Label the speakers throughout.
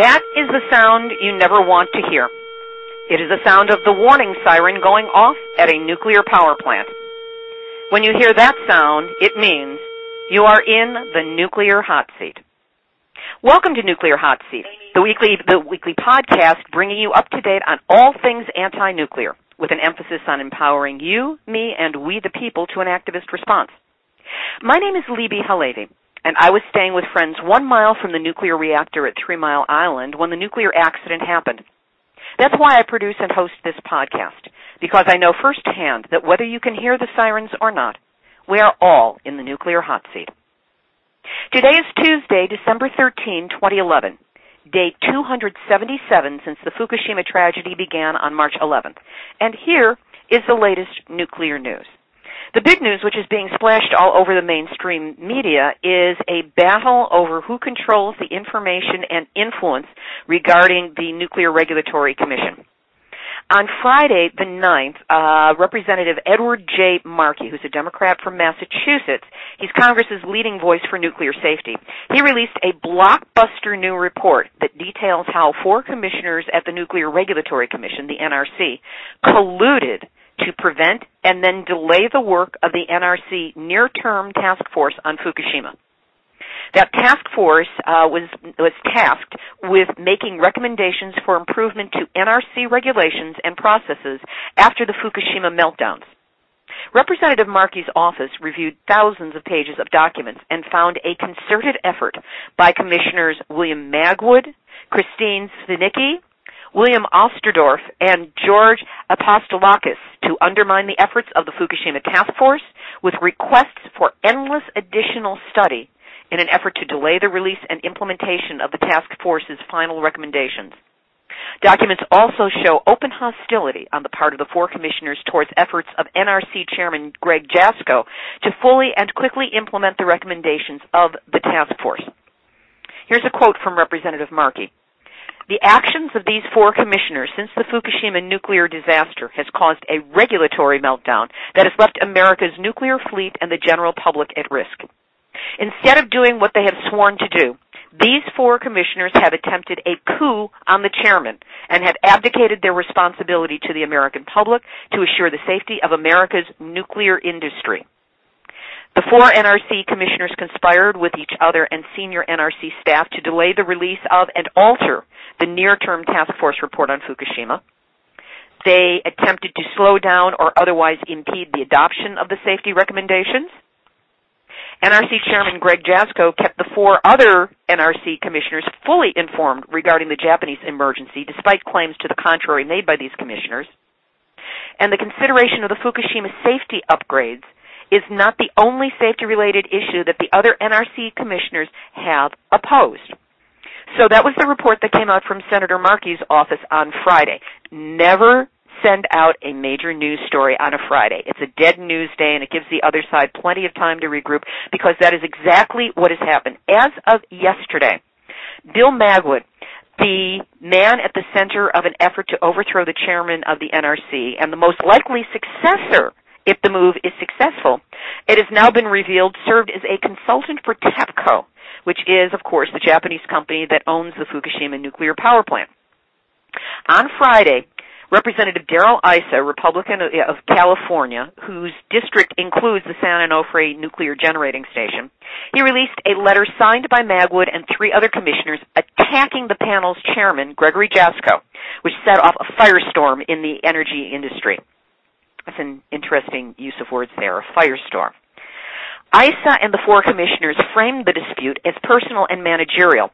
Speaker 1: That is the sound you never want to hear. It is the sound of the warning siren going off at a nuclear power plant. When you hear that sound, it means you are in the nuclear hot seat. Welcome to Nuclear Hot Seat, the weekly the weekly podcast bringing you up to date on all things anti-nuclear, with an emphasis on empowering you, me, and we the people to an activist response. My name is Libbe HaLevy, and I was staying with friends one mile from the nuclear reactor at Three Mile Island when the nuclear accident happened. That's why I produce and host this podcast, because I know firsthand that whether you can hear the sirens or not, we are all in the nuclear hot seat. Today is Tuesday, December 13, 2011, day 277 since the Fukushima tragedy began on March 11th. And here is the latest nuclear news. The big news, which is being splashed all over the mainstream media, is a battle over who controls the information and influence regarding the Nuclear Regulatory Commission. On Friday, the 9th, uh, Representative Edward J. Markey, who's a Democrat from Massachusetts, he's Congress's leading voice for nuclear safety. He released a blockbuster new report that details how four commissioners at the Nuclear Regulatory Commission, the NRC, colluded to prevent and then delay the work of the NRC near-term task force on Fukushima. That task force uh, was was tasked with making recommendations for improvement to NRC regulations and processes after the Fukushima meltdowns. Representative Markey's office reviewed thousands of pages of documents and found a concerted effort by Commissioners William Magwood, Christine Svinicki, William Ostendorff and George Apostolakis to undermine the efforts of the Fukushima Task Force with requests for endless additional study in an effort to delay the release and implementation of the task force's final recommendations. Documents also show open hostility on the part of the four commissioners towards efforts of NRC Chairman Greg Jaczko to fully and quickly implement the recommendations of the task force. Here's a quote from Representative Markey. The actions of these four commissioners since the Fukushima nuclear disaster has caused a regulatory meltdown that has left America's nuclear fleet and the general public at risk. Instead of doing what they have sworn to do, these four commissioners have attempted a coup on the chairman and have abdicated their responsibility to the American public to assure the safety of America's nuclear industry. The four NRC commissioners conspired with each other and senior NRC staff to delay the release of and alter the near-term task force report on Fukushima. They attempted to slow down or otherwise impede the adoption of the safety recommendations. NRC Chairman Greg Jaczko kept the four other NRC commissioners fully informed regarding the Japanese emergency, despite claims to the contrary made by these commissioners. And the consideration of the Fukushima safety upgrades is not the only safety related issue that the other NRC commissioners have opposed. So that was the report that came out from Senator Markey's office on Friday. Never send out a major news story on a Friday. It's a dead news day and it gives the other side plenty of time to regroup because that is exactly what has happened. As of yesterday, Bill Magwood, the man at the center of an effort to overthrow the chairman of the NRC and the most likely successor if the move is successful, it has now been revealed served as a consultant for TEPCO, which is, of course, the Japanese company that owns the Fukushima nuclear power plant. On Friday, Representative Darrell Issa, Republican of California, whose district includes the San Onofre nuclear generating station, he released a letter signed by Magwood and three other commissioners attacking the panel's chairman, Gregory Jaczko, which set off a firestorm in the energy industry. That's an interesting use of words there, a firestorm. Issa and the four commissioners framed the dispute as personal and managerial,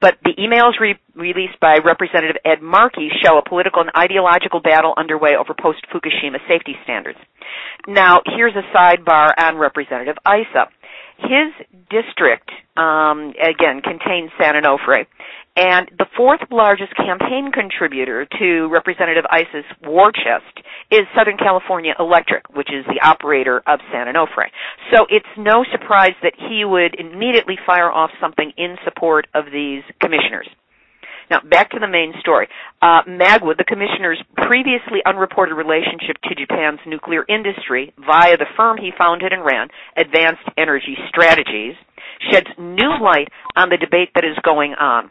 Speaker 1: but the emails re- released by Representative Ed Markey show a political and ideological battle underway over post-Fukushima safety standards. Now, here's a sidebar on Representative Issa. His district, um, again, contains San Onofre, and the fourth largest campaign contributor to Representative Issa's war chest is Southern California Electric, which is the operator of San Onofre. So it's no surprise that he would immediately fire off something in support of these commissioners. Now, back to the main story. Uh, Magwood, the commissioner's previously unreported relationship to Japan's nuclear industry via the firm he founded and ran, Advanced Energy Strategies, sheds new light on the debate that is going on.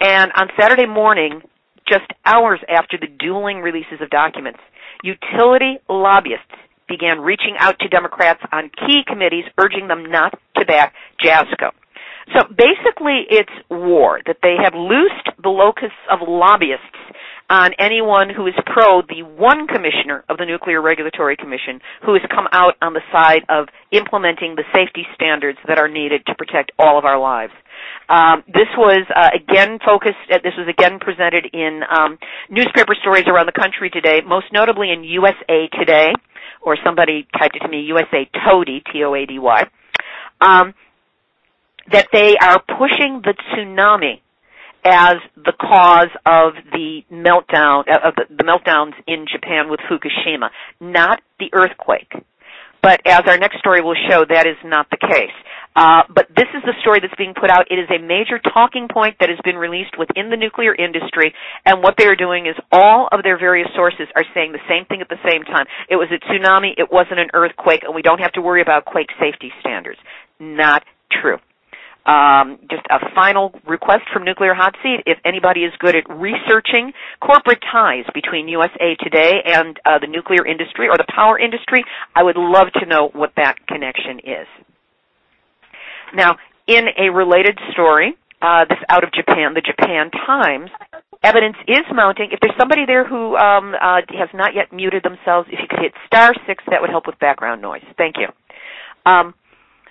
Speaker 1: And on Saturday morning, just hours after the dueling releases of documents, utility lobbyists began reaching out to Democrats on key committees, urging them not to back Jaczko. So basically, it's war, that they have loosed the locus of lobbyists on anyone who is pro the one commissioner of the Nuclear Regulatory Commission who has come out on the side of implementing the safety standards that are needed to protect all of our lives. Um, this was uh, again focused. Uh, this was again presented in um, newspaper stories around the country today, most notably in USA Today, or somebody typed it to me, USA Toady, T-O-A-D-Y. Um, that they are pushing the tsunami as the cause of the meltdown uh, of the, the meltdowns in Japan with Fukushima, not the earthquake. But as our next story will show, that is not the case. Uh, but this is the story that's being put out. It is a major talking point that has been released within the nuclear industry, and what they are doing is all of their various sources are saying the same thing at the same time. It was a tsunami, it wasn't an earthquake, and we don't have to worry about quake safety standards. Not true. Um, just a final request from Nuclear Hot Seat. If anybody is good at researching corporate ties between USA Today and uh, the nuclear industry or the power industry, I would love to know what that connection is. Now, in a related story, uh, this out of Japan, the Japan Times, evidence is mounting. If there's somebody there who um, uh, has not yet muted themselves, if you could hit star six, that would help with background noise. Thank you. Um,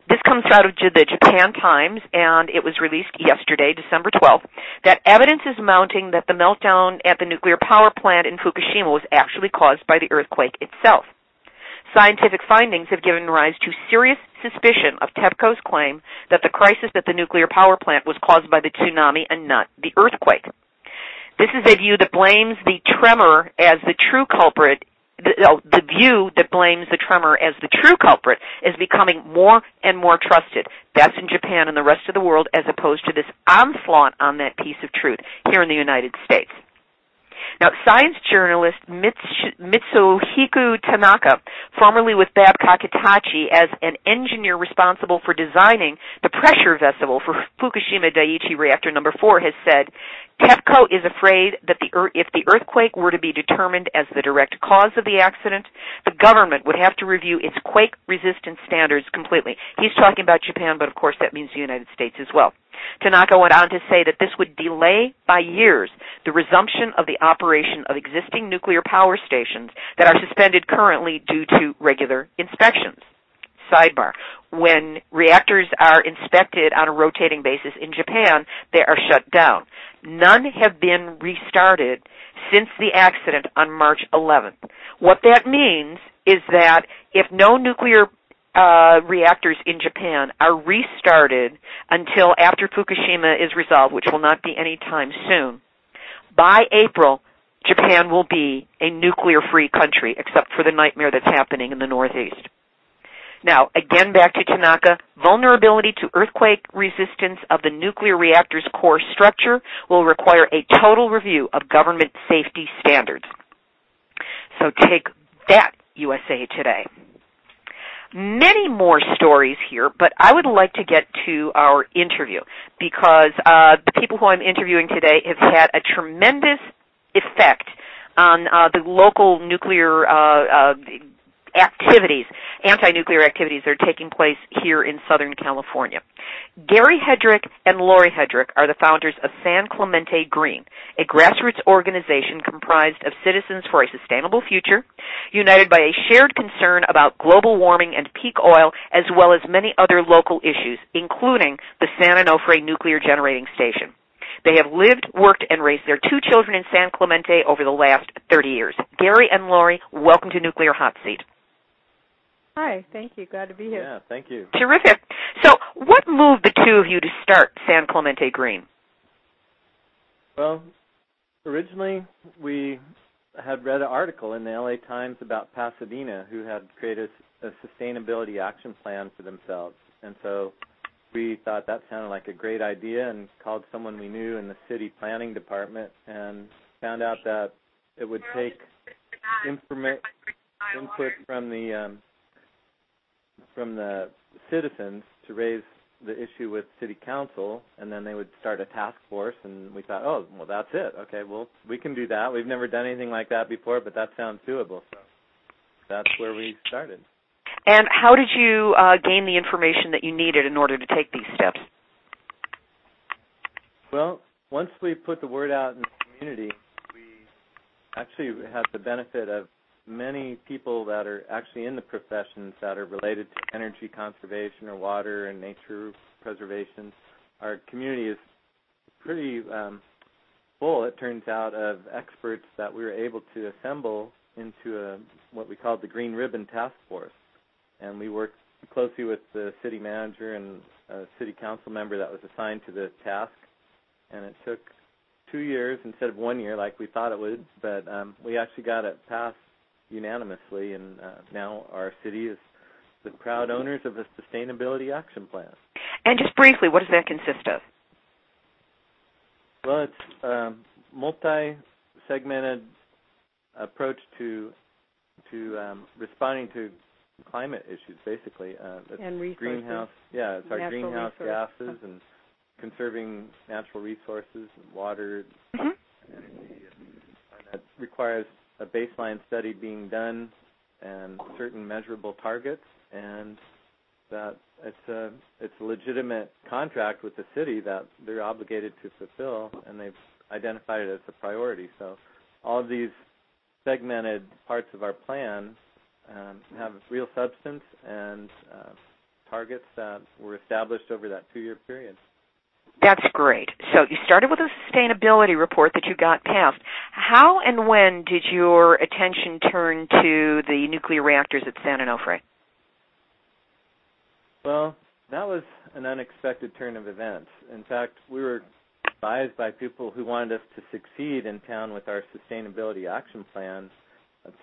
Speaker 1: this comes out of the Japan Times, and it was released yesterday, December 12th, that evidence is mounting that the meltdown at the nuclear power plant in Fukushima was actually caused by the earthquake itself. Scientific findings have given rise to serious suspicion of TEPCO's claim that the crisis at the nuclear power plant was caused by the tsunami and not the earthquake. This is a view that blames the tremor as the true culprit the, oh, the view that blames the tremor as the true culprit is becoming more and more trusted. That's in Japan and the rest of the world as opposed to this onslaught on that piece of truth here in the United States. Now, science journalist Mitsuhiko Tanaka, formerly with Babcock Hitachi as an engineer responsible for designing the pressure vessel for Fukushima Daiichi reactor number 4 has said, TEPCO is afraid that the, if the earthquake were to be determined as the direct cause of the accident, the government would have to review its quake resistance standards completely. He's talking about Japan, but of course that means the United States as well. Tanaka went on to say that this would delay by years the resumption of the operation of existing nuclear power stations that are suspended currently due to regular inspections. Sidebar. When reactors are inspected on a rotating basis in Japan, they are shut down. None have been restarted since the accident on March 11th. What that means is that if no nuclear uh, reactors in Japan are restarted until after Fukushima is resolved, which will not be any time soon, by April, Japan will be a nuclear-free country, except for the nightmare that's happening in the Northeast. Now, again back to Tanaka, vulnerability to earthquake resistance of the nuclear reactor's core structure will require a total review of government safety standards. So take that, USA Today. Many more stories here, but I would like to get to our interview because uh, the people who I'm interviewing today have had a tremendous effect on uh, the local nuclear uh, uh activities, anti-nuclear activities that are taking place here in Southern California. Gary Headrick and Lori Headrick are the founders of San Clemente Green, a grassroots organization comprised of citizens for a sustainable future, united by a shared concern about global warming and peak oil, as well as many other local issues, including the San Onofre nuclear generating station. They have lived, worked, and raised their two children in San Clemente over the last 30 years. Gary and Lori, welcome to Nuclear Hot Seat.
Speaker 2: Hi, thank you. Glad to be here.
Speaker 3: Yeah, thank you.
Speaker 1: Terrific. So, what moved the two of you to start San Clemente Green?
Speaker 3: Well, originally we had read an article in the LA Times about Pasadena who had created a sustainability action plan for themselves. And so we thought that sounded like a great idea and called someone we knew in the city planning department and found out that it would take informa- input from the um, from the citizens to raise the issue with city council, and then they would start a task force, and we thought, oh, well, that's it. Okay, well, we can do that. We've never done anything like that before, but that sounds doable. So that's where we started.
Speaker 1: And how did you uh, gain the information that you needed in order to take these steps?
Speaker 3: Well, once we put the word out in the community, we actually had the benefit of many people that are actually in the professions that are related to energy conservation or water and nature preservation. Our community is pretty um, full, it turns out, of experts that we were able to assemble into a, what we called the Green Ribbon Task Force. And we worked closely with the city manager and a city council member that was assigned to the task. And it took two years instead of one year like we thought it would, but um, we actually got it passed unanimously, and uh, now our city is the proud owners of a sustainability action plan.
Speaker 1: And just briefly, what does that consist of?
Speaker 3: Well, it's a multi-segmented approach to to um, responding to climate issues, basically. Uh,
Speaker 2: and resources.
Speaker 3: greenhouse, yeah, it's our
Speaker 2: natural
Speaker 3: greenhouse
Speaker 2: resource.
Speaker 3: gases and conserving natural resources, and water,
Speaker 1: Mm-hmm.
Speaker 3: energy, and that requires a baseline study being done and certain measurable targets, and that it's a it's a legitimate contract with the city that they're obligated to fulfill, and they've identified it as a priority. So, all of these segmented parts of our plan um, have real substance and uh, targets that were established over that two-year period.
Speaker 1: That's great. So you started with a sustainability report that you got passed. How and when did your attention turn to the nuclear reactors at San Onofre?
Speaker 3: Well, that was an unexpected turn of events. In fact, we were advised by people who wanted us to succeed in town with our sustainability action plan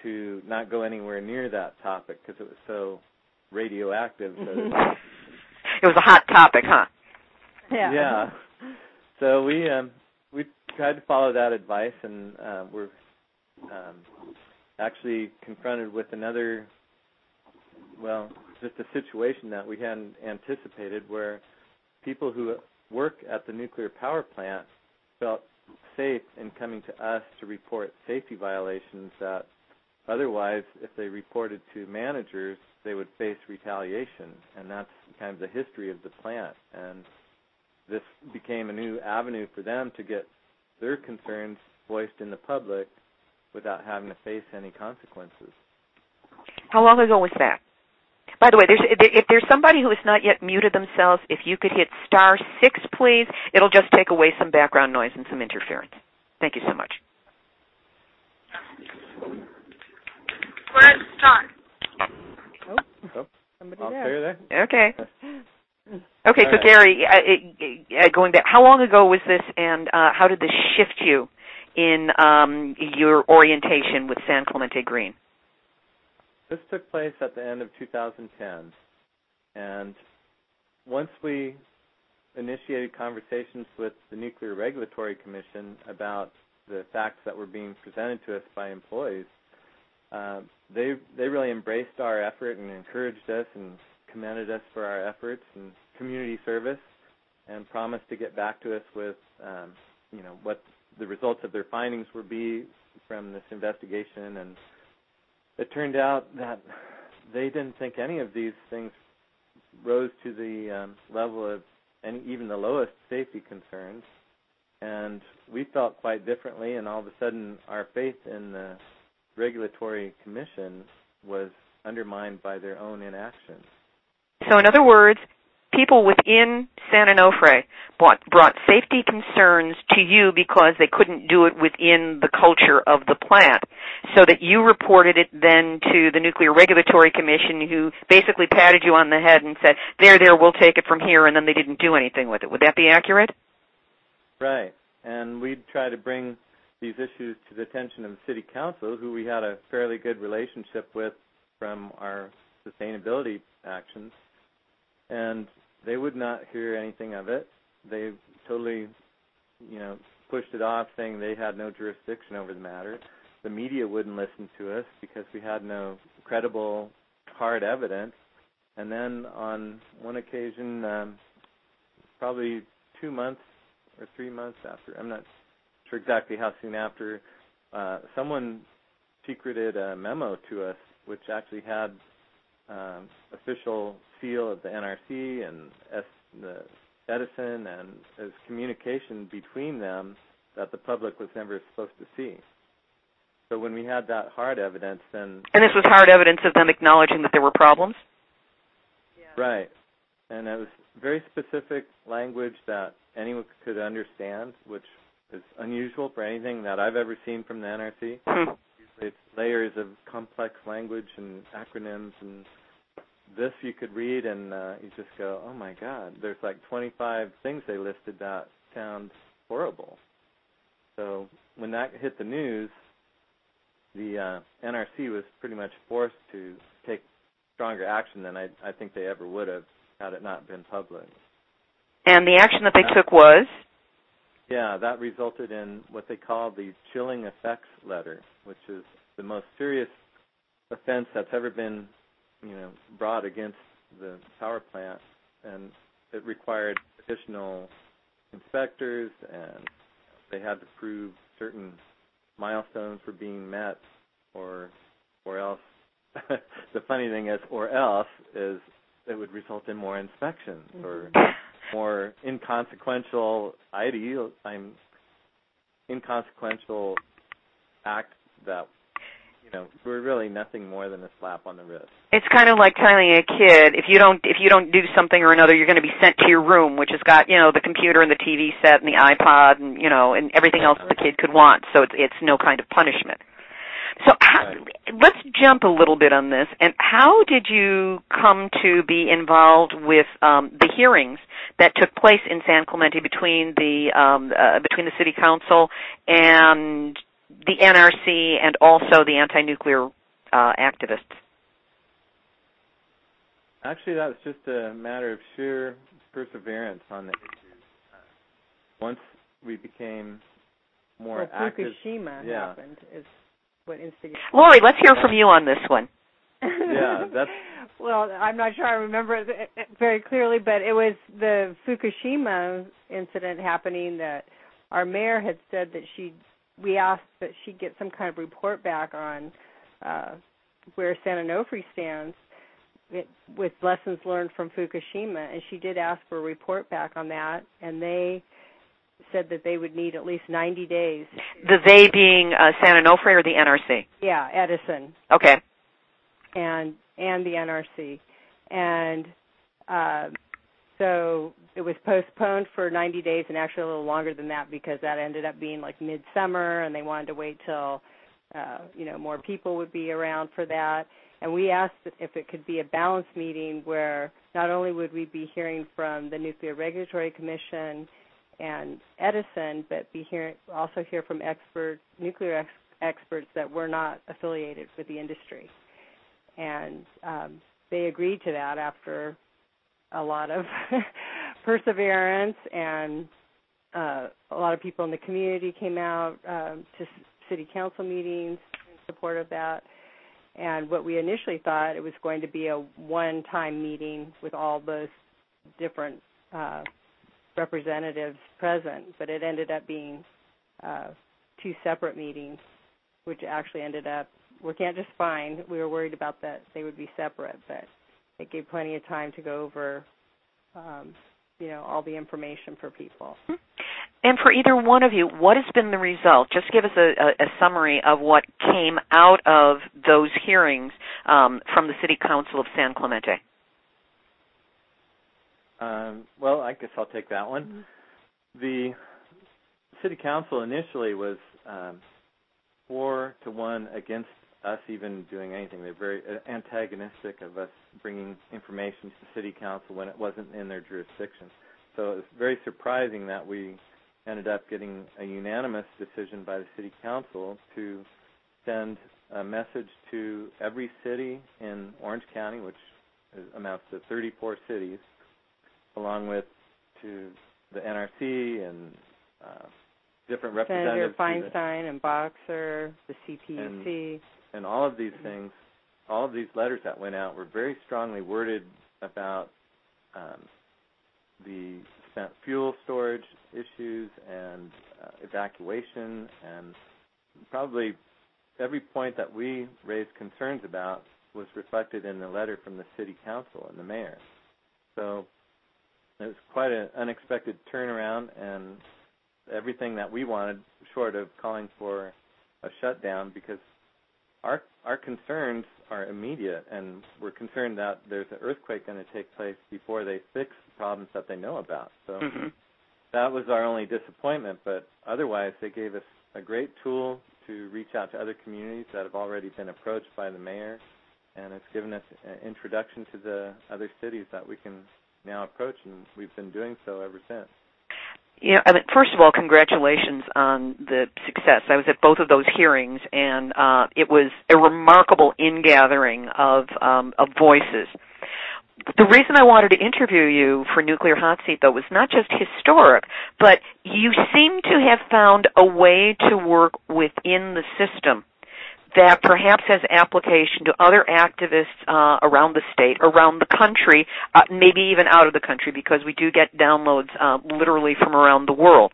Speaker 3: to not go anywhere near that topic because it was so radioactive. So
Speaker 1: It was a hot topic, huh?
Speaker 2: Yeah.
Speaker 3: yeah. So we um we tried to follow that advice and uh, we're um actually confronted with another well, just a situation that we hadn't anticipated where people who work at the nuclear power plant felt safe in coming to us to report safety violations that otherwise if they reported to managers they would face retaliation and that's kind of the history of the plant and this became a new avenue for them to get their concerns voiced in the public without having to face any consequences.
Speaker 1: How long ago was that? By the way, there's, if there's somebody who has not yet muted themselves, if you could hit star six, please, it'll just take away some background noise and some interference. Thank you so much.
Speaker 4: We're at start.
Speaker 2: Oh,
Speaker 3: Oh,
Speaker 2: somebody
Speaker 3: I'll
Speaker 2: there.
Speaker 3: there.
Speaker 1: Okay. Okay,
Speaker 3: All
Speaker 1: so
Speaker 3: right.
Speaker 1: Gary, uh, uh, going back, how long ago was this, and uh, how did this shift you in um, your orientation with San Clemente Green?
Speaker 3: This took place at the end of 2010, and once we initiated conversations with the Nuclear Regulatory Commission about the facts that were being presented to us by employees, uh, they they really embraced our effort and encouraged us and commended us for our efforts and community service, and promised to get back to us with um, you know what the results of their findings would be from this investigation. And it turned out that they didn't think any of these things rose to the um, level of any even the lowest safety concerns. And we felt quite differently and all of a sudden our faith in the regulatory commission was undermined by their own inaction
Speaker 1: So, in other words, people within San Onofre brought, brought safety concerns to you because they couldn't do it within the culture of the plant, so that you reported it then to the Nuclear Regulatory Commission, who basically patted you on the head and said, "There, there, we'll take it from here," and then they didn't do anything with it. Would that be accurate?
Speaker 3: Right. And we'd try to bring these issues to the attention of the city council, who we had a fairly good relationship with from our sustainability actions. And they would not hear anything of it. They totally, you know, pushed it off, saying they had no jurisdiction over the matter. The media wouldn't listen to us because we had no credible, hard evidence. And then on one occasion, um, probably two months or three months after. I'm not sure exactly how soon after. Uh, someone secreted a memo to us, which actually had um, official seal of the NRC and S, the Edison, and as communication between them that the public was never supposed to see. So when we had that hard evidence, then
Speaker 1: And this was hard evidence of them acknowledging that there were problems?
Speaker 3: right, and it was very specific language that anyone could understand, which is unusual for anything that I've ever seen from the NRC.
Speaker 1: Hmm.
Speaker 3: It's layers of complex language and acronyms, and this you could read and uh, you just go, "Oh my God!" There's like 25 things they listed that sound horrible. So when that hit the news, the uh, NRC was pretty much forced to take stronger action than I, I think they ever would have had it not been public.
Speaker 1: And the action that they took was?
Speaker 3: Yeah, that resulted in what they call the chilling effects letter, which is the most serious offense that's ever been, you know, brought against the power plant, and it required additional inspectors, and they had to prove certain milestones were being met, or or else. the funny thing is, or else is it would result in more inspections or mm-hmm. more inconsequential ideal I'm inconsequential act that you know were really nothing more than a slap on the wrist.
Speaker 1: It's kind of like telling a kid if you don't if you don't do something or another, you're going to be sent to your room, which has got you know the computer and the TV set and the iPod and you know and everything else the kid could want. So it's it's no kind of punishment. So how, let's jump a little bit on this. And how did you come to be involved with um, the hearings that took place in San Clemente between the um, uh, between the city council and the NRC and also the anti-nuclear uh, activists?
Speaker 3: Actually, that was just a matter of sheer perseverance on the issue. Once we became more
Speaker 2: well,
Speaker 3: active,
Speaker 2: Fukushima
Speaker 3: yeah.
Speaker 2: happened is what instigated.
Speaker 1: Lori, let's hear from you on this one.
Speaker 3: Yeah, that's-
Speaker 2: well, I'm not sure I remember it very clearly, but it was the Fukushima incident happening that our mayor had said that she we asked that she get some kind of report back on uh where San Onofre stands it, with lessons learned from Fukushima, and she did ask for a report back on that, and they said that they would need at least 90 days.
Speaker 1: The they being uh, San Onofre or the NRC?
Speaker 2: Yeah, Edison
Speaker 1: Okay.
Speaker 2: and and the NRC, and uh, so it was postponed for 90 days, and actually a little longer than that because that ended up being like midsummer, and they wanted to wait till uh, you know more people would be around for that. And we asked if it could be a balanced meeting where not only would we be hearing from the Nuclear Regulatory Commission and Edison, but be hear also hear from expert nuclear ex- experts that were not affiliated with the industry. And um, they agreed to that after a lot of perseverance and uh, a lot of people in the community came out um, to city council meetings in support of that. And what we initially thought it was going to be a one-time meeting with all those different uh, representatives present, but it ended up being uh, two separate meetings, which actually ended up working out just fine. We were worried about that they would be separate, but it gave plenty of time to go over, um, you know, all the information for people.
Speaker 1: And for either one of you, what has been the result? Just give us a, a, a summary of what came out of those hearings um, from the City Council of San Clemente.
Speaker 3: Um, well, I guess I'll take that one. The city council initially was um, four to one against us even doing anything. They're very uh, antagonistic of us bringing information to the city council when it wasn't in their jurisdiction. So it was very surprising that we ended up getting a unanimous decision by the city council to send a message to every city in Orange County, which is, amounts to 34 cities, along with to the NRC and uh, different
Speaker 2: Senator
Speaker 3: representatives to the-
Speaker 2: Feinstein and Boxer, the CPUC.
Speaker 3: and all of these things, all of these letters that went out were very strongly worded about um, the spent fuel storage issues and uh, evacuation, and probably every point that we raised concerns about was reflected in the letter from the city council and the mayor. So it was quite an unexpected turnaround, and everything that we wanted, short of calling for a shutdown, because our our concerns are immediate, and we're concerned that there's an earthquake going to take place before they fix the problems that they know about. So
Speaker 1: Mm-hmm.
Speaker 3: that was our only disappointment. But otherwise, they gave us a great tool to reach out to other communities that have already been approached by the mayor, and it's given us an introduction to the other cities that we can now approach, and we've been doing so ever since.
Speaker 1: Yeah, I mean, first of all, congratulations on the success. I was at both of those hearings, and uh, it was a remarkable ingathering of um, of voices. The reason I wanted to interview you for Nuclear Hot Seat, though, was not just historic, but you seem to have found a way to work within the system that perhaps has application to other activists uh, around the state, around the country, uh, maybe even out of the country, because we do get downloads uh, literally from around the world.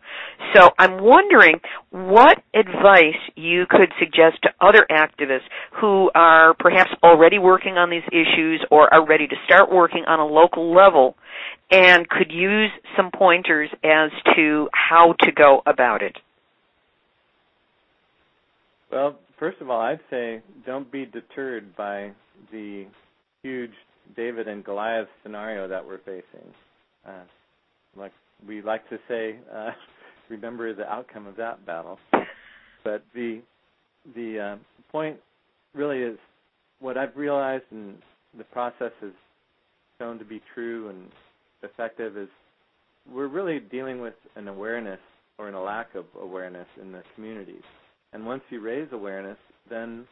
Speaker 1: So I'm wondering what advice you could suggest to other activists who are perhaps already working on these issues or are ready to start working on a local level and could use some pointers as to how to go about it.
Speaker 3: Well, first of all, I'd say don't be deterred by the huge David and Goliath scenario that we're facing. Uh, like we like to say, uh, remember the outcome of that battle. But the the uh, point really is what I've realized, and the process has shown to be true and effective, is we're really dealing with an awareness or in a lack of awareness in the communities. And once you raise awareness, then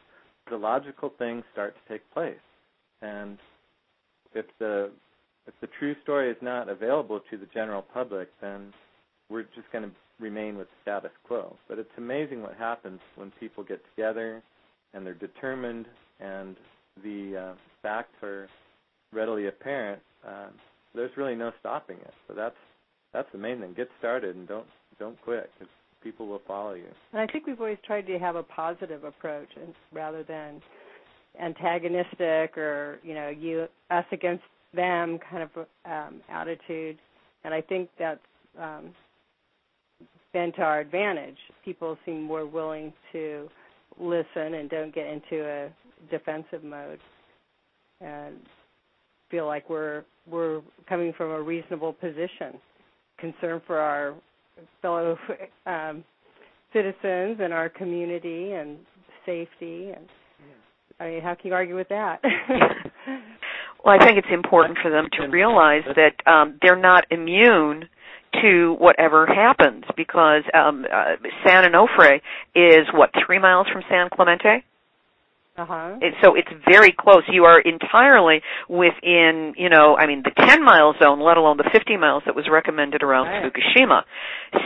Speaker 3: the logical things start to take place. And if the if the true story is not available to the general public, then we're just going to remain with status quo. But it's amazing what happens when people get together and they're determined and the uh, facts are readily apparent. Uh, there's really no stopping it. So that's that's the main thing. Get started and don't don't quit because people will follow you.
Speaker 2: And I think we've always tried to have a positive approach, and rather than antagonistic or you know you us against them kind of um, attitude. And I think that's um, been to our advantage. People seem more willing to listen and don't get into a defensive mode, and feel like we're we're coming from a reasonable position, concern for our fellow um, citizens and our community and safety. And I mean, how can you argue with that?
Speaker 1: Well, I think it's important for them to realize that um, they're not immune to whatever happens because um, uh, San Onofre is what three miles from San Clemente.
Speaker 2: Uh-huh.
Speaker 1: It, so it's very close. You are entirely within, you know, I mean, the 10 mile zone, let alone the 50 miles that was recommended around
Speaker 2: Right.
Speaker 1: Fukushima.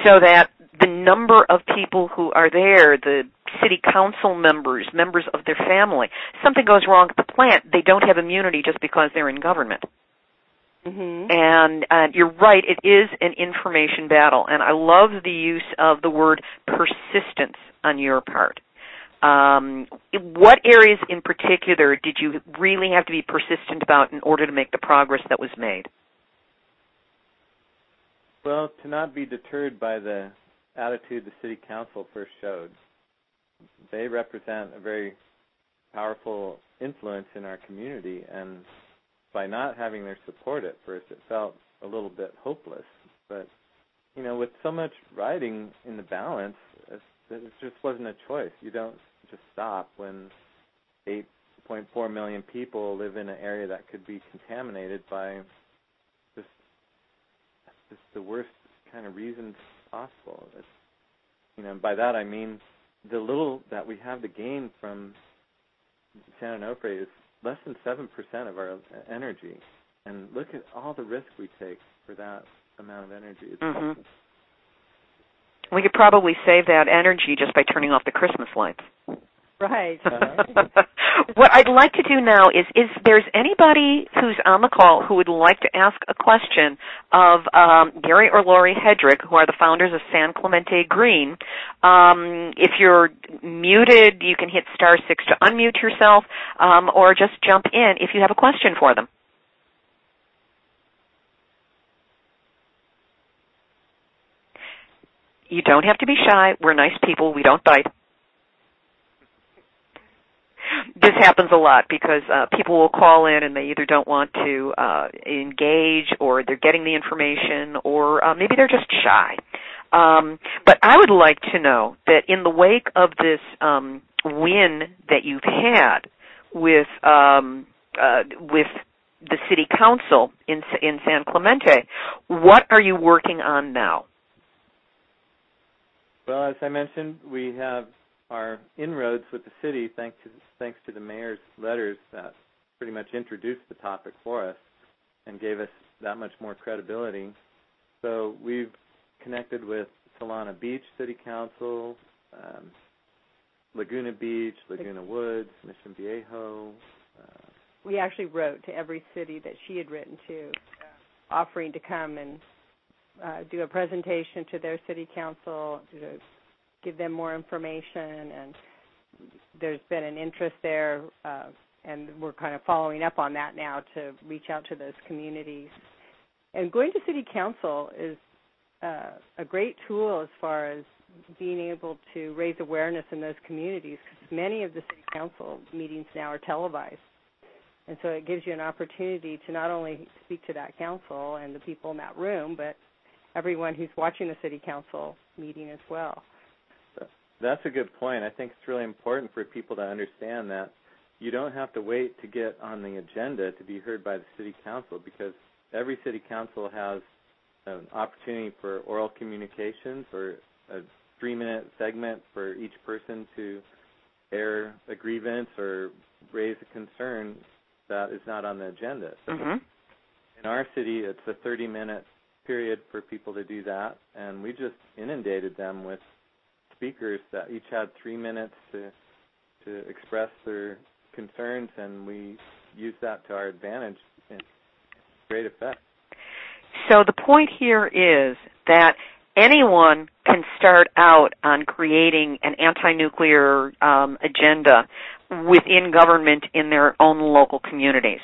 Speaker 1: So that the number of people who are there, the city council members, members of their family, something goes wrong at the plant, they don't have immunity just because they're in government.
Speaker 2: Mhm.
Speaker 1: And uh, you're right, it is an information battle. And I love the use of the word persistence on your part. Um, what areas in particular did you really have to be persistent about in order to make the progress that was made?
Speaker 3: Well, to not be deterred by the attitude the city council first showed. They represent a very powerful influence in our community, and by not having their support at first, it felt a little bit hopeless. But you know, with so much riding in the balance, it, just wasn't a choice. You don't just stop when 8.4 million people live in an area that could be contaminated by just just the worst kind of reasons possible. It's, you know, by that I mean the little that we have to gain from San Onofre is less than seven percent of our energy, and look at all the risk we take for that amount of energy. It's
Speaker 1: Mhm. We could probably save that energy just by turning off the Christmas lights.
Speaker 2: Right.
Speaker 1: what I'd like to do now is, is there's anybody who's on the call who would like to ask a question of um, Gary or Lori Headrick, who are the founders of San Clemente Green. Um, if you're muted, you can hit star six to unmute yourself, um, or just jump in if you have a question for them. You don't have to be shy. We're nice people. We don't bite this happens a lot because uh, people will call in and they either don't want to uh, engage or they're getting the information or uh, maybe they're just shy. Um, but I would like to know that in the wake of this um, win that you've had with um, uh, with the city council in in San Clemente, what are you working on now?
Speaker 3: Well, as I mentioned, we have our inroads with the city, thanks to thanks to the mayor's letters that pretty much introduced the topic for us and gave us that much more credibility. So we've connected with Solana Beach City Council, um, Laguna Beach, Laguna Woods, Mission Viejo. Uh,
Speaker 2: we actually wrote to every city that she had written to, offering to come and uh, do a presentation to their city council, to give them more information and there's been an interest there uh, and we're kind of following up on that now to reach out to those communities. And going to city council is uh, a great tool as far as being able to raise awareness in those communities because many of the city council meetings now are televised. And so it gives you an opportunity to not only speak to that council and the people in that room but everyone who's watching the city council meeting as well
Speaker 3: that's a good point. I think it's really important for people to understand that you don't have to wait to get on the agenda to be heard by the city council because every city council has an opportunity for oral communications or a three minute segment for each person to air a grievance or raise a concern that is not on the agenda.
Speaker 1: So mm-hmm.
Speaker 3: In our city, it's a 30 minute period for people to do that, and we just inundated them with speakers that each had three minutes to to express their concerns, and we used that to our advantage in great effect.
Speaker 1: So the point here is that anyone can start out on creating an anti-nuclear um, agenda within government in their own local communities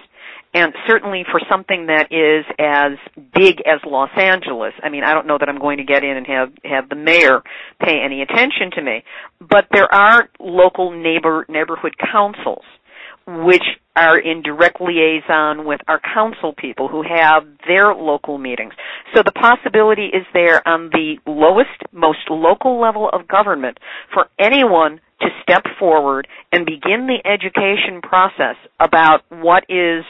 Speaker 1: and certainly for something that is as big as Los Angeles, I mean, I don't know that I'm going to get in and have have the mayor pay any attention to me, but there are local neighbor neighborhood councils which are in direct liaison with our council people who have their local meetings. So the possibility is there on the lowest, most local level of government for anyone to step forward and begin the education process about what is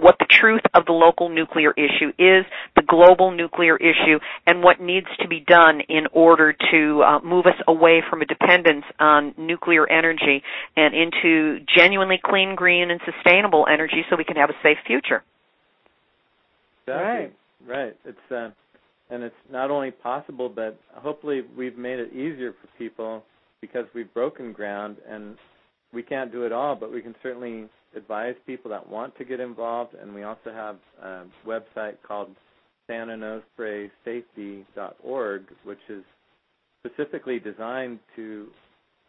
Speaker 1: what the truth of the local nuclear issue is, the global nuclear issue, and what needs to be done in order to uh, move us away from a dependence on nuclear energy and into genuinely clean, green, and sustainable energy so we can have a safe future.
Speaker 3: Exactly.
Speaker 2: Right.
Speaker 3: Right. It's uh, and it's not only possible, but hopefully we've made it easier for people because we've broken ground and we can't do it all, but we can certainly advise people that want to get involved. And we also have a website called sanonofresafety.org, which is specifically designed to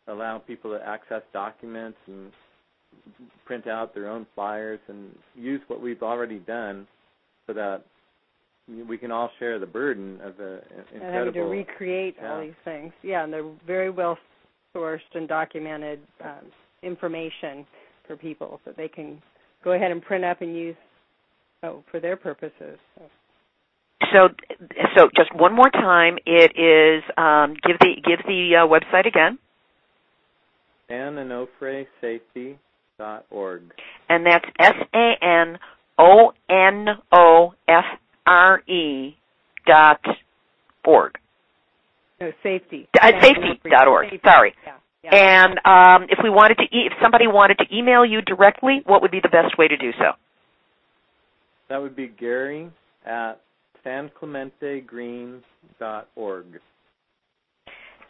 Speaker 3: allow people to access documents and print out their own flyers and use what we've already done so that we can all share the burden of the incredible.
Speaker 2: And having to recreate
Speaker 3: yeah.
Speaker 2: all these things, yeah, and they're very well sourced and documented um, information for people that they can go ahead and print up and use oh, for their purposes. So.
Speaker 1: So, so just one more time, it is um, give the give the uh, website again.
Speaker 3: SanOnofreSafety.org.
Speaker 1: And that's S A N O N O F R E dot org.
Speaker 2: No, safety.
Speaker 1: Uh, safety.org. Safety. Sorry.
Speaker 2: Yeah. Yeah.
Speaker 1: And um, if we wanted to, e- if somebody wanted to email you directly, what would be the best way to do so?
Speaker 3: That would be Gary at sanclementegreen.org.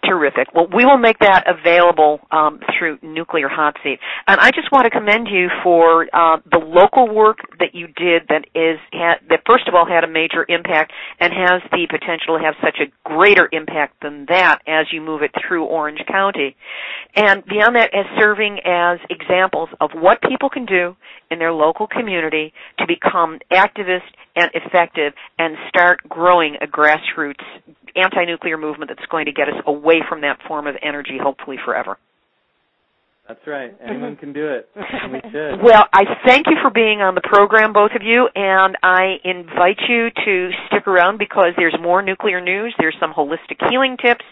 Speaker 1: Terrific. Well, we will make that available um, through Nuclear Hot Seat. And I just want to commend you for uh, the local work that you did that is ha- that first of all had a major impact and has the potential to have such a greater impact than that as you move it through Orange County. And beyond that, as serving as examples of what people can do in their local community to become activist and effective and start growing a grassroots anti-nuclear movement that's going to get us away from that form of energy, hopefully forever.
Speaker 3: That's right. Anyone can do it. And we should.
Speaker 1: Well, I thank you for being on the program, both of you, and I invite you to stick around because there's more nuclear news. There's some holistic healing tips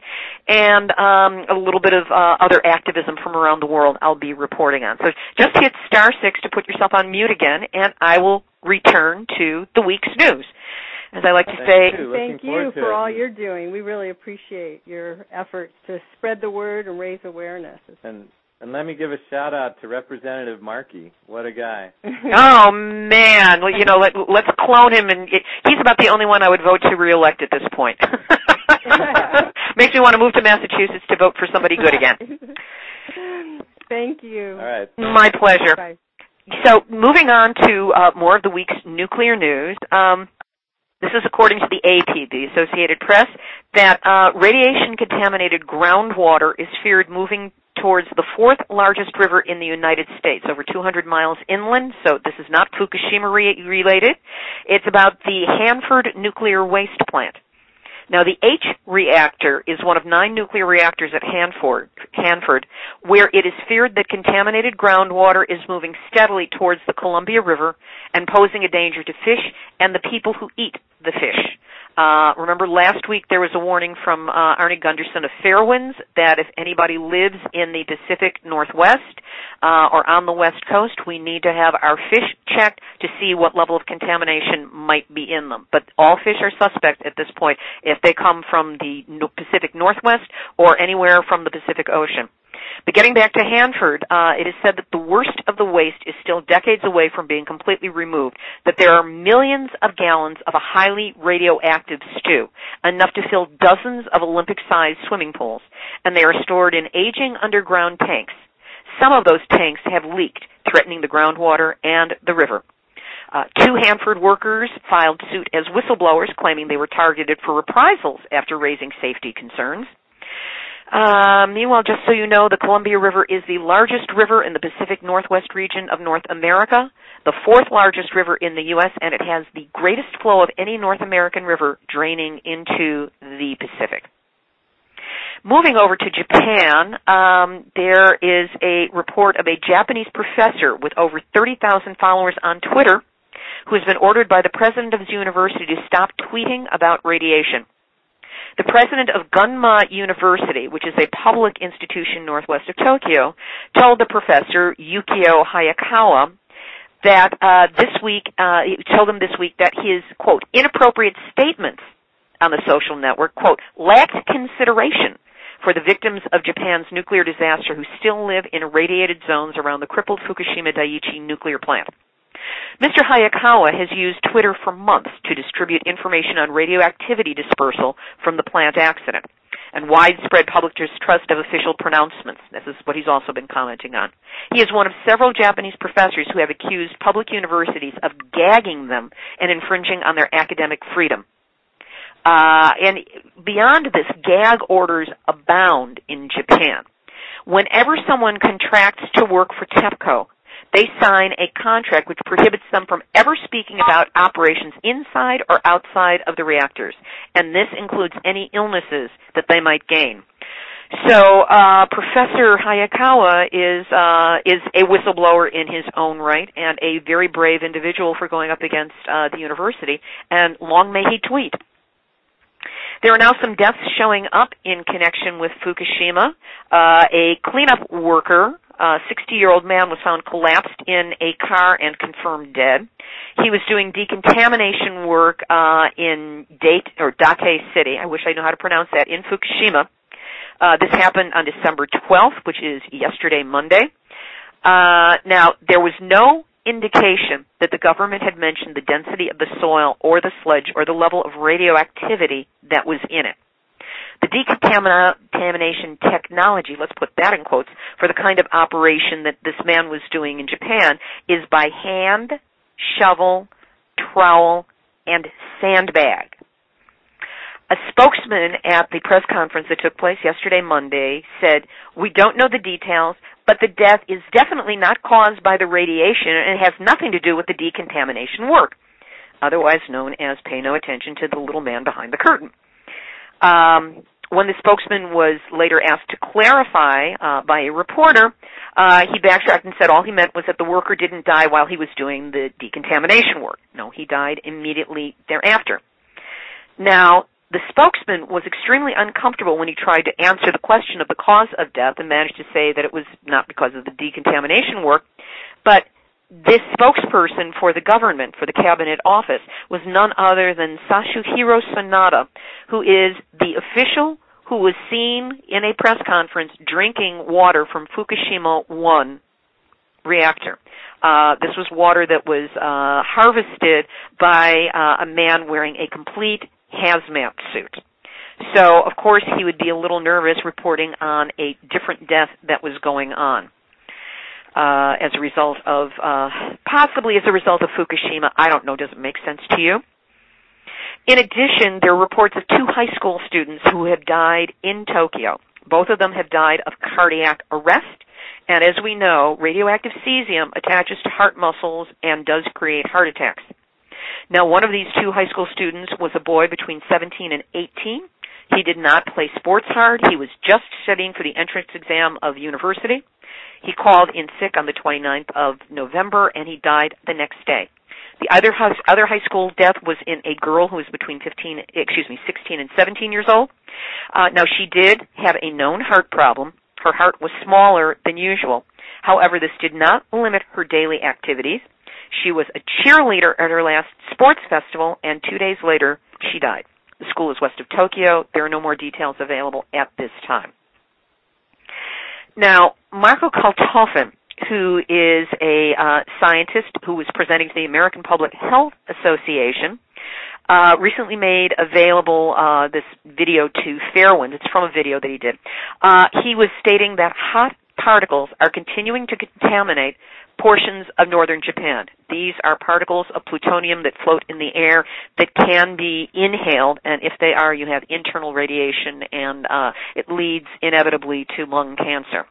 Speaker 1: and um, a little bit of uh, other activism from around the world I'll be reporting on. So just hit star six to put yourself on mute again, and I will return to the week's news. As I like to
Speaker 3: Thank
Speaker 1: say,
Speaker 3: you.
Speaker 2: Thank you for all you're doing. We really appreciate your efforts to spread the word and raise awareness.
Speaker 3: And and let me give a shout out to Representative Markey. What a guy.
Speaker 1: Oh man, well, you know, let, let's clone him, and it, he's about the only one I would vote to reelect at this point. Makes me want to move to Massachusetts to vote for somebody good again.
Speaker 2: Thank you.
Speaker 3: All right.
Speaker 1: My pleasure.
Speaker 2: Bye.
Speaker 1: So, moving on to uh, more of the week's nuclear news. Um, this is according to the AP, the Associated Press, that uh, radiation-contaminated groundwater is feared moving towards the fourth largest river in the United States, over 200 miles inland. So this is not Fukushima re- related. It's about the Hanford nuclear waste plant. Now, the H reactor is one of nine nuclear reactors at Hanford, Hanford, where it is feared that contaminated groundwater is moving steadily towards the Columbia River and posing a danger to fish and the people who eat the fish. Uh, remember last week there was a warning from uh, Arnie Gundersen of Fairewinds that if anybody lives in the Pacific Northwest uh, or on the West Coast, we need to have our fish checked to see what level of contamination might be in them. But all fish are suspect at this point if they come from the Pacific Northwest or anywhere from the Pacific Ocean. But getting back to Hanford, uh, it is said that the worst of the waste is still decades away from being completely removed, that there are millions of gallons of a highly radioactive stew, enough to fill dozens of Olympic-sized swimming pools, and they are stored in aging underground tanks. Some of those tanks have leaked, threatening the groundwater and the river. Uh, two Hanford workers filed suit as whistleblowers, claiming they were targeted for reprisals after raising safety concerns. Uh, meanwhile, just so you know, the Columbia River is the largest river in the Pacific Northwest region of North America, the fourth largest river in the U.S., and it has the greatest flow of any North American river draining into the Pacific. Moving over to Japan, um, there is a report of a Japanese professor with over 30,000 followers on Twitter who has been ordered by the president of his university to stop tweeting about radiation. The president of Gunma University, which is a public institution northwest of Tokyo, told the professor, Yukio Hayakawa, that uh, this week, uh, he told him this week that his, quote, inappropriate statements on the social network, quote, lacked consideration for the victims of Japan's nuclear disaster who still live in irradiated zones around the crippled Fukushima Daiichi nuclear plant. Mr. Hayakawa has used Twitter for months to distribute information on radioactivity dispersal from the plant accident and widespread public distrust of official pronouncements. This is what he's also been commenting on. He is one of several Japanese professors who have accused public universities of gagging them and infringing on their academic freedom. Uh, and beyond this, gag orders abound in Japan. Whenever someone contracts to work for TEPCO, they sign a contract which prohibits them from ever speaking about operations inside or outside of the reactors, and this includes any illnesses that they might gain. So uh, Professor Hayakawa is uh, is a whistleblower in his own right and a very brave individual for going up against uh, the university. And long may he tweet. There are now some deaths showing up in connection with Fukushima. Uh, a cleanup worker, a 60-year-old man, was found collapsed in a car and confirmed dead. He was doing decontamination work uh, in Date or Date City. I wish I knew how to pronounce that in Fukushima. Uh, this happened on December 12th, which is yesterday, Monday. Uh, now, there was no indication that the government had mentioned the density of the soil or the sludge or the level of radioactivity that was in it. The decontamination technology, let's put that in quotes, for the kind of operation that this man was doing in Japan is by hand, shovel, trowel, and sandbag. A spokesman at the press conference that took place yesterday, Monday, said, We don't know the details, but the death is definitely not caused by the radiation and it has nothing to do with the decontamination work, otherwise known as pay no attention to the little man behind the curtain. Um, when the spokesman was later asked to clarify uh, by a reporter, uh, he backtracked and said all he meant was that the worker didn't die while he was doing the decontamination work. No, he died immediately thereafter. Now, the spokesman was extremely uncomfortable when he tried to answer the question of the cause of death and managed to say that it was not because of the decontamination work, but this spokesperson for the government, for the cabinet office, was none other than Yasuhiro Sonoda, who is the official who was seen in a press conference drinking water from Fukushima 1 reactor. Uh, this was water that was uh, harvested by uh, a man wearing a complete hazmat suit. So, of course, he would be a little nervous reporting on a different death that was going on. Uh, as a result of, uh, possibly as a result of Fukushima. I don't know. Does it make sense to you? In addition, there are reports of two high school students who have died in Tokyo. Both of them have died of cardiac arrest, and as we know, radioactive cesium attaches to heart muscles and does create heart attacks. Now, one of these two high school students was a boy between 17 and 18. He did not play sports hard. He was just studying for the entrance exam of university. He called in sick on the 29th of November and he died the next day. The other high, other high school death was in a girl who was between 15, excuse me, 16 and 17 years old. Uh, now she did have a known heart problem. Her heart was smaller than usual. However, this did not limit her daily activities. She was a cheerleader at her last sports festival, and two days later, she died. The school is west of Tokyo. There are no more details available at this time. Now, Marco Kaltofen, who is a uh, scientist who was presenting to the American Public Health Association, uh, recently made available uh, this video to Fairewind. It's from a video that he did. Uh, he was stating that hot particles are continuing to contaminate portions of northern Japan. These are particles of plutonium that float in the air that can be inhaled, and if they are, you have internal radiation, and uh, it leads inevitably to lung cancer.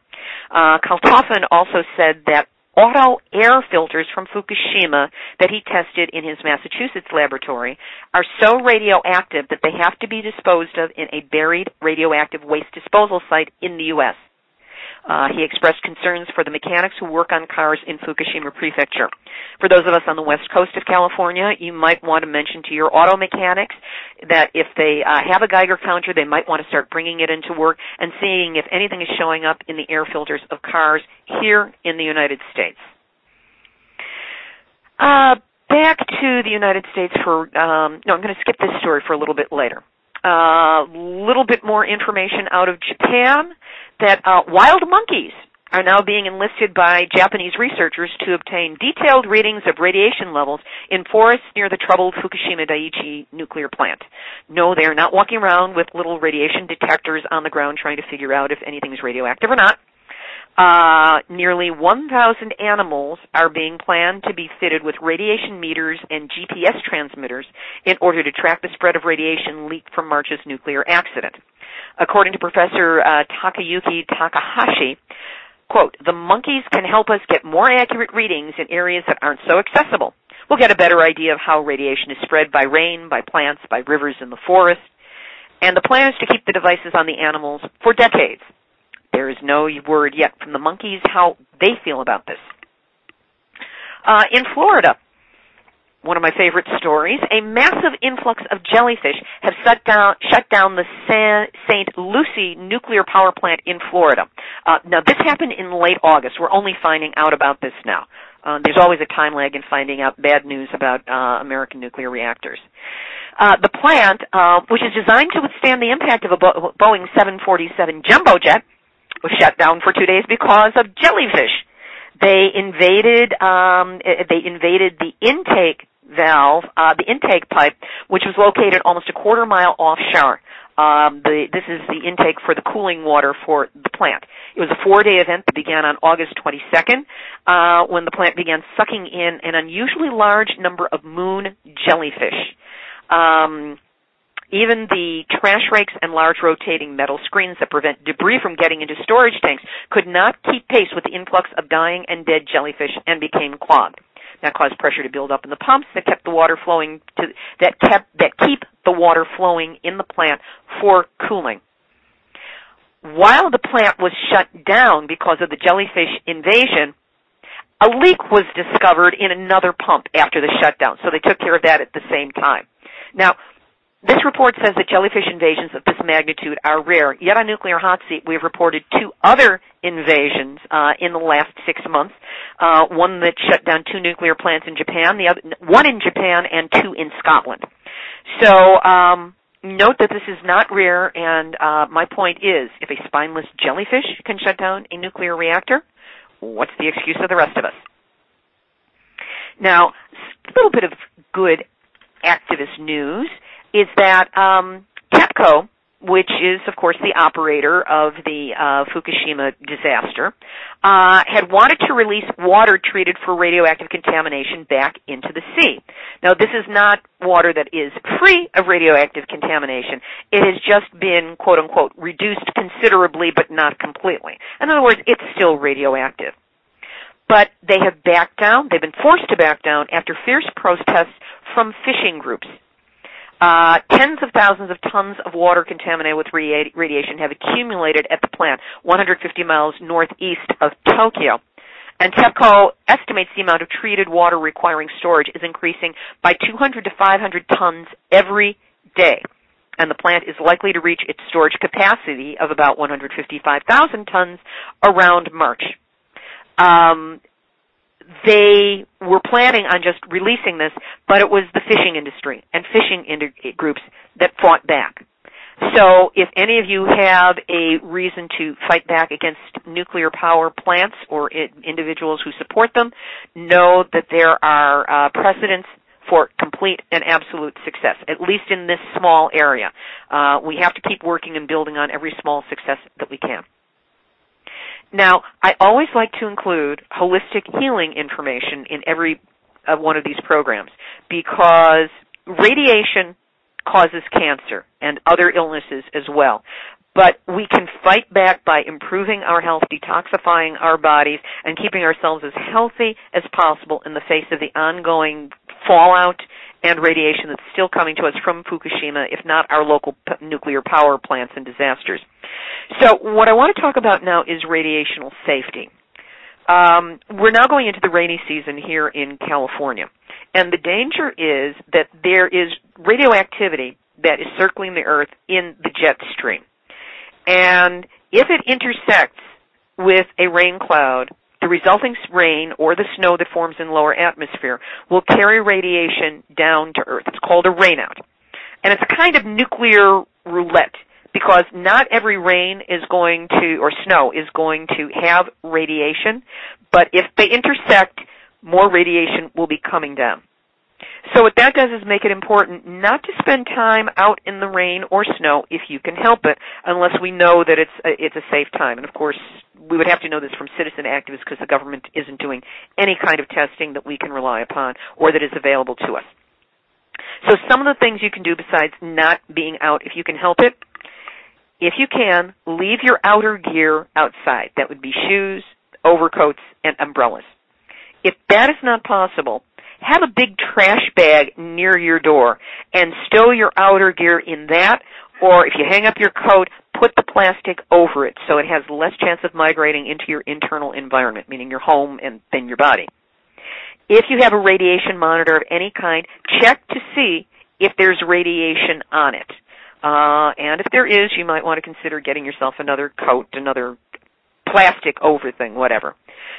Speaker 1: Uh, Kaltofen also said that auto air filters from Fukushima that he tested in his Massachusetts laboratory are so radioactive that they have to be disposed of in a buried radioactive waste disposal site in the U.S. Uh, he expressed concerns for the mechanics who work on cars in Fukushima Prefecture. For those of us on the west coast of California, you might want to mention to your auto mechanics that if they uh, have a Geiger counter, they might want to start bringing it into work and seeing if anything is showing up in the air filters of cars here in the United States. Uh, back to the United States for, um, no, I'm going to skip this story for a little bit later. A little bit more information out of Japan that uh, wild monkeys are now being enlisted by Japanese researchers to obtain detailed readings of radiation levels in forests near the troubled Fukushima Daiichi nuclear plant. No, they are not walking around with little radiation detectors on the ground trying to figure out if anything is radioactive or not. Uh, nearly 1,000 animals are being planned to be fitted with radiation meters and GPS transmitters in order to track the spread of radiation leaked from March's nuclear accident. According to Professor uh, Takayuki Takahashi, quote, the monkeys can help us get more accurate readings in areas that aren't so accessible. We'll get a better idea of how radiation is spread by rain, by plants, by rivers in the forest. And the plan is to keep the devices on the animals for decades. There is no word yet from the monkeys how they feel about this. Uh, in Florida, one of my favorite stories, a massive influx of jellyfish have shut down, shut down the St. Lucie nuclear power plant in Florida. Uh, now, this happened in late August. We're only finding out about this now. Uh, there's always a time lag in finding out bad news about uh, American nuclear reactors. Uh, the plant, uh, which is designed to withstand the impact of a Bo- Boeing 747 jumbo jet, was shut down for two days because of jellyfish. They invaded um, they invaded the intake valve, uh, the intake pipe, which was located almost a quarter mile offshore. Um, the, this is the intake for the cooling water for the plant. It was a four-day event that began on August 22nd, uh, when the plant began sucking in an unusually large number of moon jellyfish. Um, even the trash rakes and large rotating metal screens that prevent debris from getting into storage tanks could not keep pace with the influx of dying and dead jellyfish and became clogged. That caused pressure to build up in the pumps that kept the water flowing to that kept that keep the water flowing in the plant for cooling. While the plant was shut down because of the jellyfish invasion, a leak was discovered in another pump after the shutdown, so they took care of that at the same time. Now, this report says that jellyfish invasions of this magnitude are rare. Yet on Nuclear Hot Seat, we have reported two other invasions uh, in the last six months. Uh, one that shut down two nuclear plants in Japan, the other one in Japan and two in Scotland. So um, note that this is not rare. And uh, my point is, if a spineless jellyfish can shut down a nuclear reactor, what's the excuse of the rest of us? Now, a little bit of good activist news is that um, TEPCO, which is, of course, the operator of the uh, Fukushima disaster, uh, had wanted to release water treated for radioactive contamination back into the sea. Now, this is not water that is free of radioactive contamination. It has just been, quote unquote, reduced considerably, but not completely. In other words, it's still radioactive. But they have backed down. They've been forced to back down after fierce protests from fishing groups uh, tens of thousands of tons of water contaminated with radi- radiation have accumulated at the plant 150 miles northeast of Tokyo. And TEPCO estimates the amount of treated water requiring storage is increasing by 200 to 500 tons every day. And the plant is likely to reach its storage capacity of about 155,000 tons around March. Um, they were planning on just releasing this, but it was the fishing industry and fishing groups that fought back. So if any of you have a reason to fight back against nuclear power plants or individuals who support them, know that there are uh, precedents for complete and absolute success, at least in this small area. Uh, we have to keep working and building on every small success that we can. Now, I always like to include holistic healing information in every uh, one of these programs because radiation causes cancer and other illnesses as well. But we can fight back by improving our health, detoxifying our bodies, and keeping ourselves as healthy as possible in the face of the ongoing fallout and radiation that's still coming to us from Fukushima, if not our local p- nuclear power plants and disasters. So what I want to talk about now is radiational safety. Um, we're now going into the rainy season here in California, and the danger is that there is radioactivity that is circling the Earth in the jet stream. And if it intersects with a rain cloud, the resulting rain or the snow that forms in lower atmosphere will carry radiation down to Earth. It's called a rainout. And it's a kind of nuclear roulette because not every rain is going to, or snow is going to have radiation, but if they intersect, more radiation will be coming down. So what that does is make it important not to spend time out in the rain or snow if you can help it, unless we know that it's a, it's a safe time. And of course, we would have to know this from citizen activists because the government isn't doing any kind of testing that we can rely upon or that is available to us. So some of the things you can do besides not being out if you can help it if you can, leave your outer gear outside. That would be shoes, overcoats, and umbrellas. If that is not possible, have a big trash bag near your door and stow your outer gear in that, or if you hang up your coat, put the plastic over it so it has less chance of migrating into your internal environment, meaning your home and then your body. If you have a radiation monitor of any kind, check to see if there's radiation on it. Uh, and if there is, you might want to consider getting yourself another coat, another plastic over thing, whatever.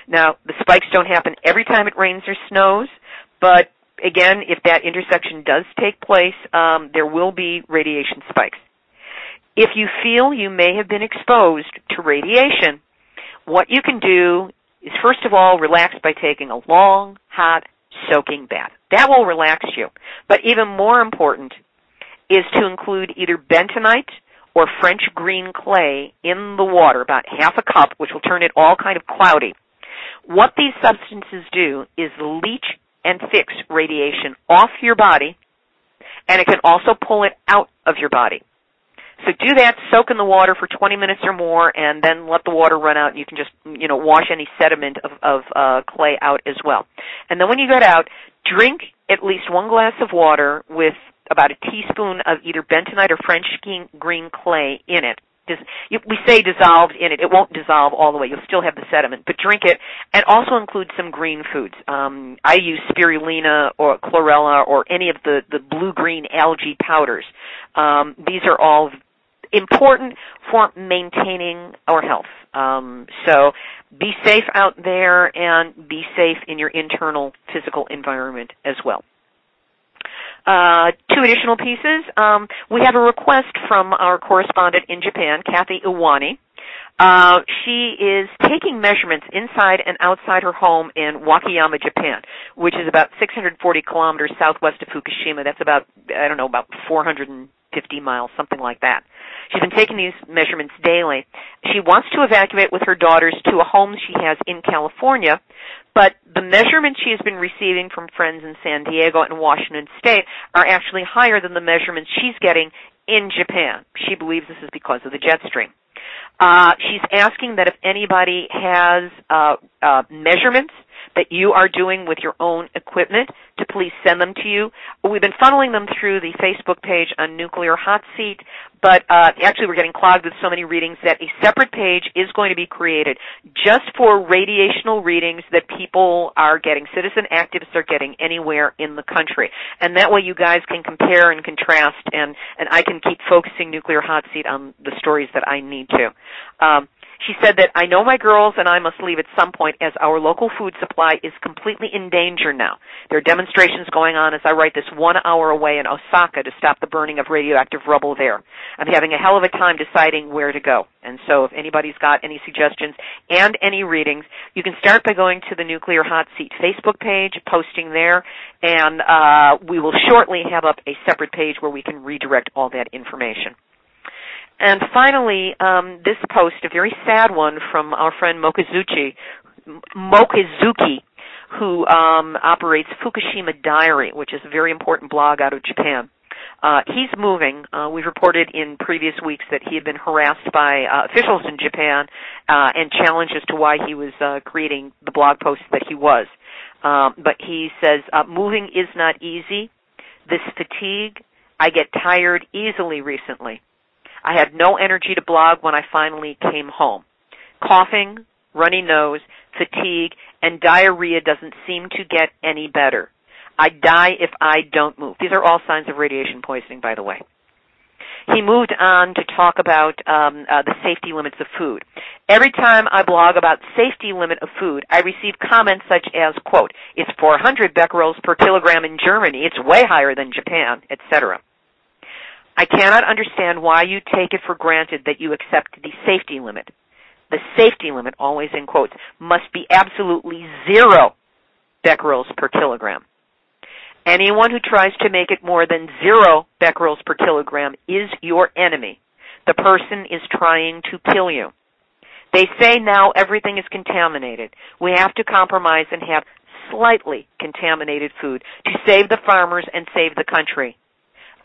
Speaker 1: Now, the spikes don't happen every time it rains or snows, but again, if that intersection does take place, um, there will be radiation spikes. If you feel you may have been exposed to radiation, what you can do is first of all relax by taking a long, hot, soaking bath. That will relax you. But even more important is to include either bentonite or French green clay in the water, about half a cup, which will turn it all kind of cloudy. What these substances do is leach and fix radiation off your body, and it can also pull it out of your body. So do that, soak in the water for 20 minutes or more, and then let the water run out. And you can just, you know, wash any sediment of, of uh, clay out as well. And then when you get out, drink at least one glass of water with about a teaspoon of either bentonite or French green clay in it. We say dissolved in it. It won't dissolve all the way. You'll still have the sediment, but drink it, and also include some green foods. Um, I use spirulina or chlorella or any of the the blue green algae powders. Um, these are all important for maintaining our health. Um, so be safe out there and be safe in your internal physical environment as well. Uh, two additional pieces. Um, we have a request from our correspondent in Japan, Kathy Iwani. Uh, she is taking measurements inside and outside her home in Wakayama, Japan, which is about 640 kilometers southwest of Fukushima. That's about, I don't know, about 450 miles, something like that. She's been taking these measurements daily. She wants to evacuate with her daughters to a home she has in California, but the measurements she has been receiving from friends in San Diego and Washington State are actually higher than the measurements she's getting in Japan. She believes this is because of the jet stream. Uh, she's asking that if anybody has uh, uh, measurements that you are doing with your own equipment to please send them to you. We've been funneling them through the Facebook page on Nuclear Hot Seat, but uh, actually we're getting clogged with so many readings that a separate page is going to be created just for radiational readings that people are getting, citizen activists are getting anywhere in the country. And that way you guys can compare and contrast and, and I can keep focusing Nuclear Hot Seat on the stories that I need to. Um, she said that I know my girls and I must leave at some point as our local food supply is completely in danger now. There are demonstrations going on as I write this one hour away in Osaka to stop the burning of radioactive rubble there. I'm having a hell of a time deciding where to go. And so if anybody's got any suggestions and any readings, you can start by going to the Nuclear Hot Seat Facebook page, posting there, and uh, we will shortly have up a separate page where we can redirect all that information. And finally, um, this post, a very sad one from our friend Mokizuchi, Mokizuki, who um, operates Fukushima Diary, which is a very important blog out of Japan. Uh, he's moving. Uh, we've reported in previous weeks that he had been harassed by uh, officials in Japan uh, and challenged as to why he was uh, creating the blog posts that he was. Um, but he says, uh, moving is not easy. This fatigue, I get tired easily recently. I had no energy to blog when I finally came home. Coughing, runny nose, fatigue, and diarrhea doesn't seem to get any better. I die if I don't move. These are all signs of radiation poisoning, by the way. He moved on to talk about um, uh, the safety limits of food. Every time I blog about safety limit of food, I receive comments such as, quote, it's 400 becquerels per kilogram in Germany, it's way higher than Japan, etc. I cannot understand why you take it for granted that you accept the safety limit. The safety limit, always in quotes, must be absolutely zero becquerels per kilogram. Anyone who tries to make it more than zero becquerels per kilogram is your enemy. The person is trying to kill you. They say now everything is contaminated. We have to compromise and have slightly contaminated food to save the farmers and save the country.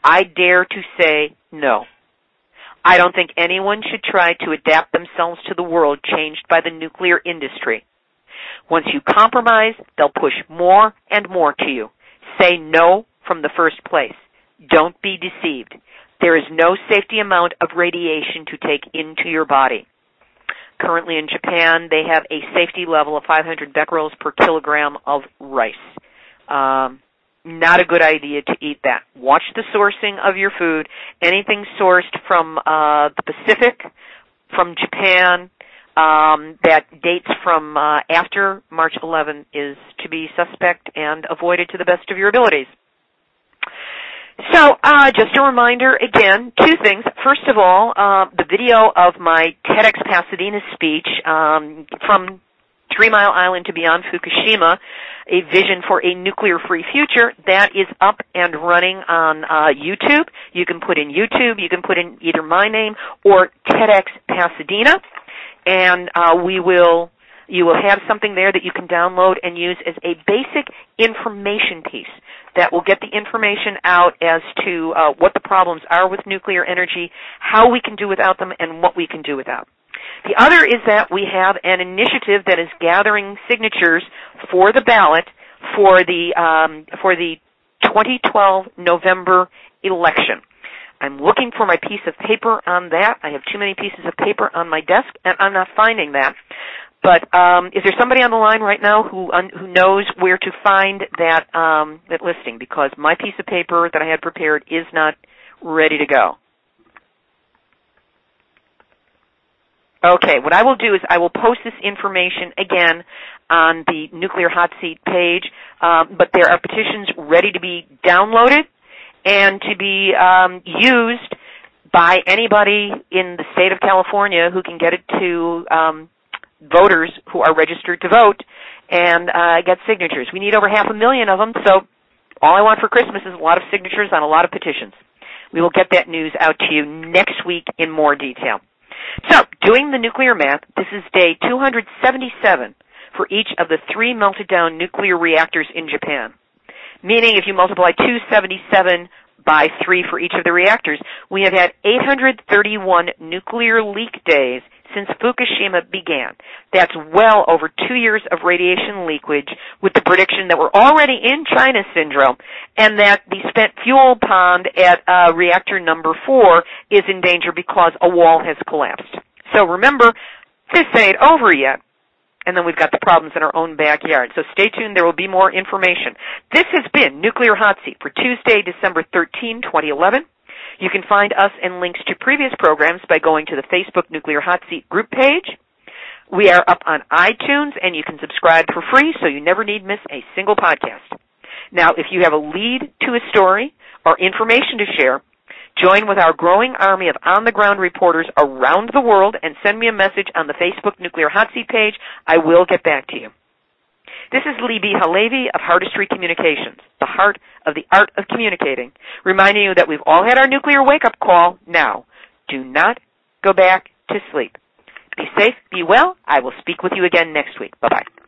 Speaker 1: I dare to say no. I don't think anyone should try to adapt themselves to the world changed by the nuclear industry. Once you compromise, they'll push more and more to you. Say no from the first place. Don't be deceived. There is no safety amount of radiation to take into your body. Currently in Japan, they have a safety level of 500 becquerels per kilogram of rice. Um, not a good idea to eat that. Watch the sourcing of your food. Anything sourced from uh, the Pacific, from Japan, um, that dates from uh, after March 11 is to be suspect and avoided to the best of your abilities. So, uh, just a reminder again, two things. First of all, uh, the video of my TEDx Pasadena speech um, from Three Mile Island to Beyond Fukushima, a vision for a nuclear-free future, that is up and running on uh, YouTube. You can put in YouTube, you can put in either my name or TEDx Pasadena, and uh, we will you will have something there that you can download and use as a basic information piece that will get the information out as to uh, what the problems are with nuclear energy, how we can do without them, and what we can do without. The other is that we have an initiative that is gathering signatures for the ballot for the um, for the 2012 November election. I'm looking for my piece of paper on that. I have too many pieces of paper on my desk, and I'm not finding that. But um, is there somebody on the line right now who un- who knows where to find that um, that listing? Because my piece of paper that I had prepared is not ready to go. Okay, what I will do is I will post this information again on the Nuclear Hot Seat page, um, but there are petitions ready to be downloaded and to be um, used by anybody in the state of California who can get it to um, voters who are registered to vote and uh, get signatures. We need over half a million of them, so all I want for Christmas is a lot of signatures on a lot of petitions. We will get that news out to you next week in more detail. So, doing the nuclear math, this is day 277 for each of the three melted down nuclear reactors in Japan. Meaning if you multiply 277 by 3 for each of the reactors, we have had 831 nuclear leak days since Fukushima began. That's well over two years of radiation leakage with the prediction that we're already in China syndrome and that the spent fuel pond at uh, reactor number four is in danger because a wall has collapsed. So remember, this ain't over yet. And then we've got the problems in our own backyard. So stay tuned. There will be more information. This has been Nuclear Hot Seat for Tuesday, December 13, 2011. You can find us and links to previous programs by going to the Facebook Nuclear Hot Seat group page. We are up on iTunes and you can subscribe for free so you never need miss a single podcast. Now, if you have a lead to a story or information to share, join with our growing army of on-the-ground reporters around the world and send me a message on the Facebook Nuclear Hot Seat page. I will get back to you. This is Libbe HaLevy of Heartistry Communications, the heart of the art of communicating, reminding you that we've all had our nuclear wake-up call. Now, do not go back to sleep. Be safe, be well. I will speak with you again next week. Bye-bye.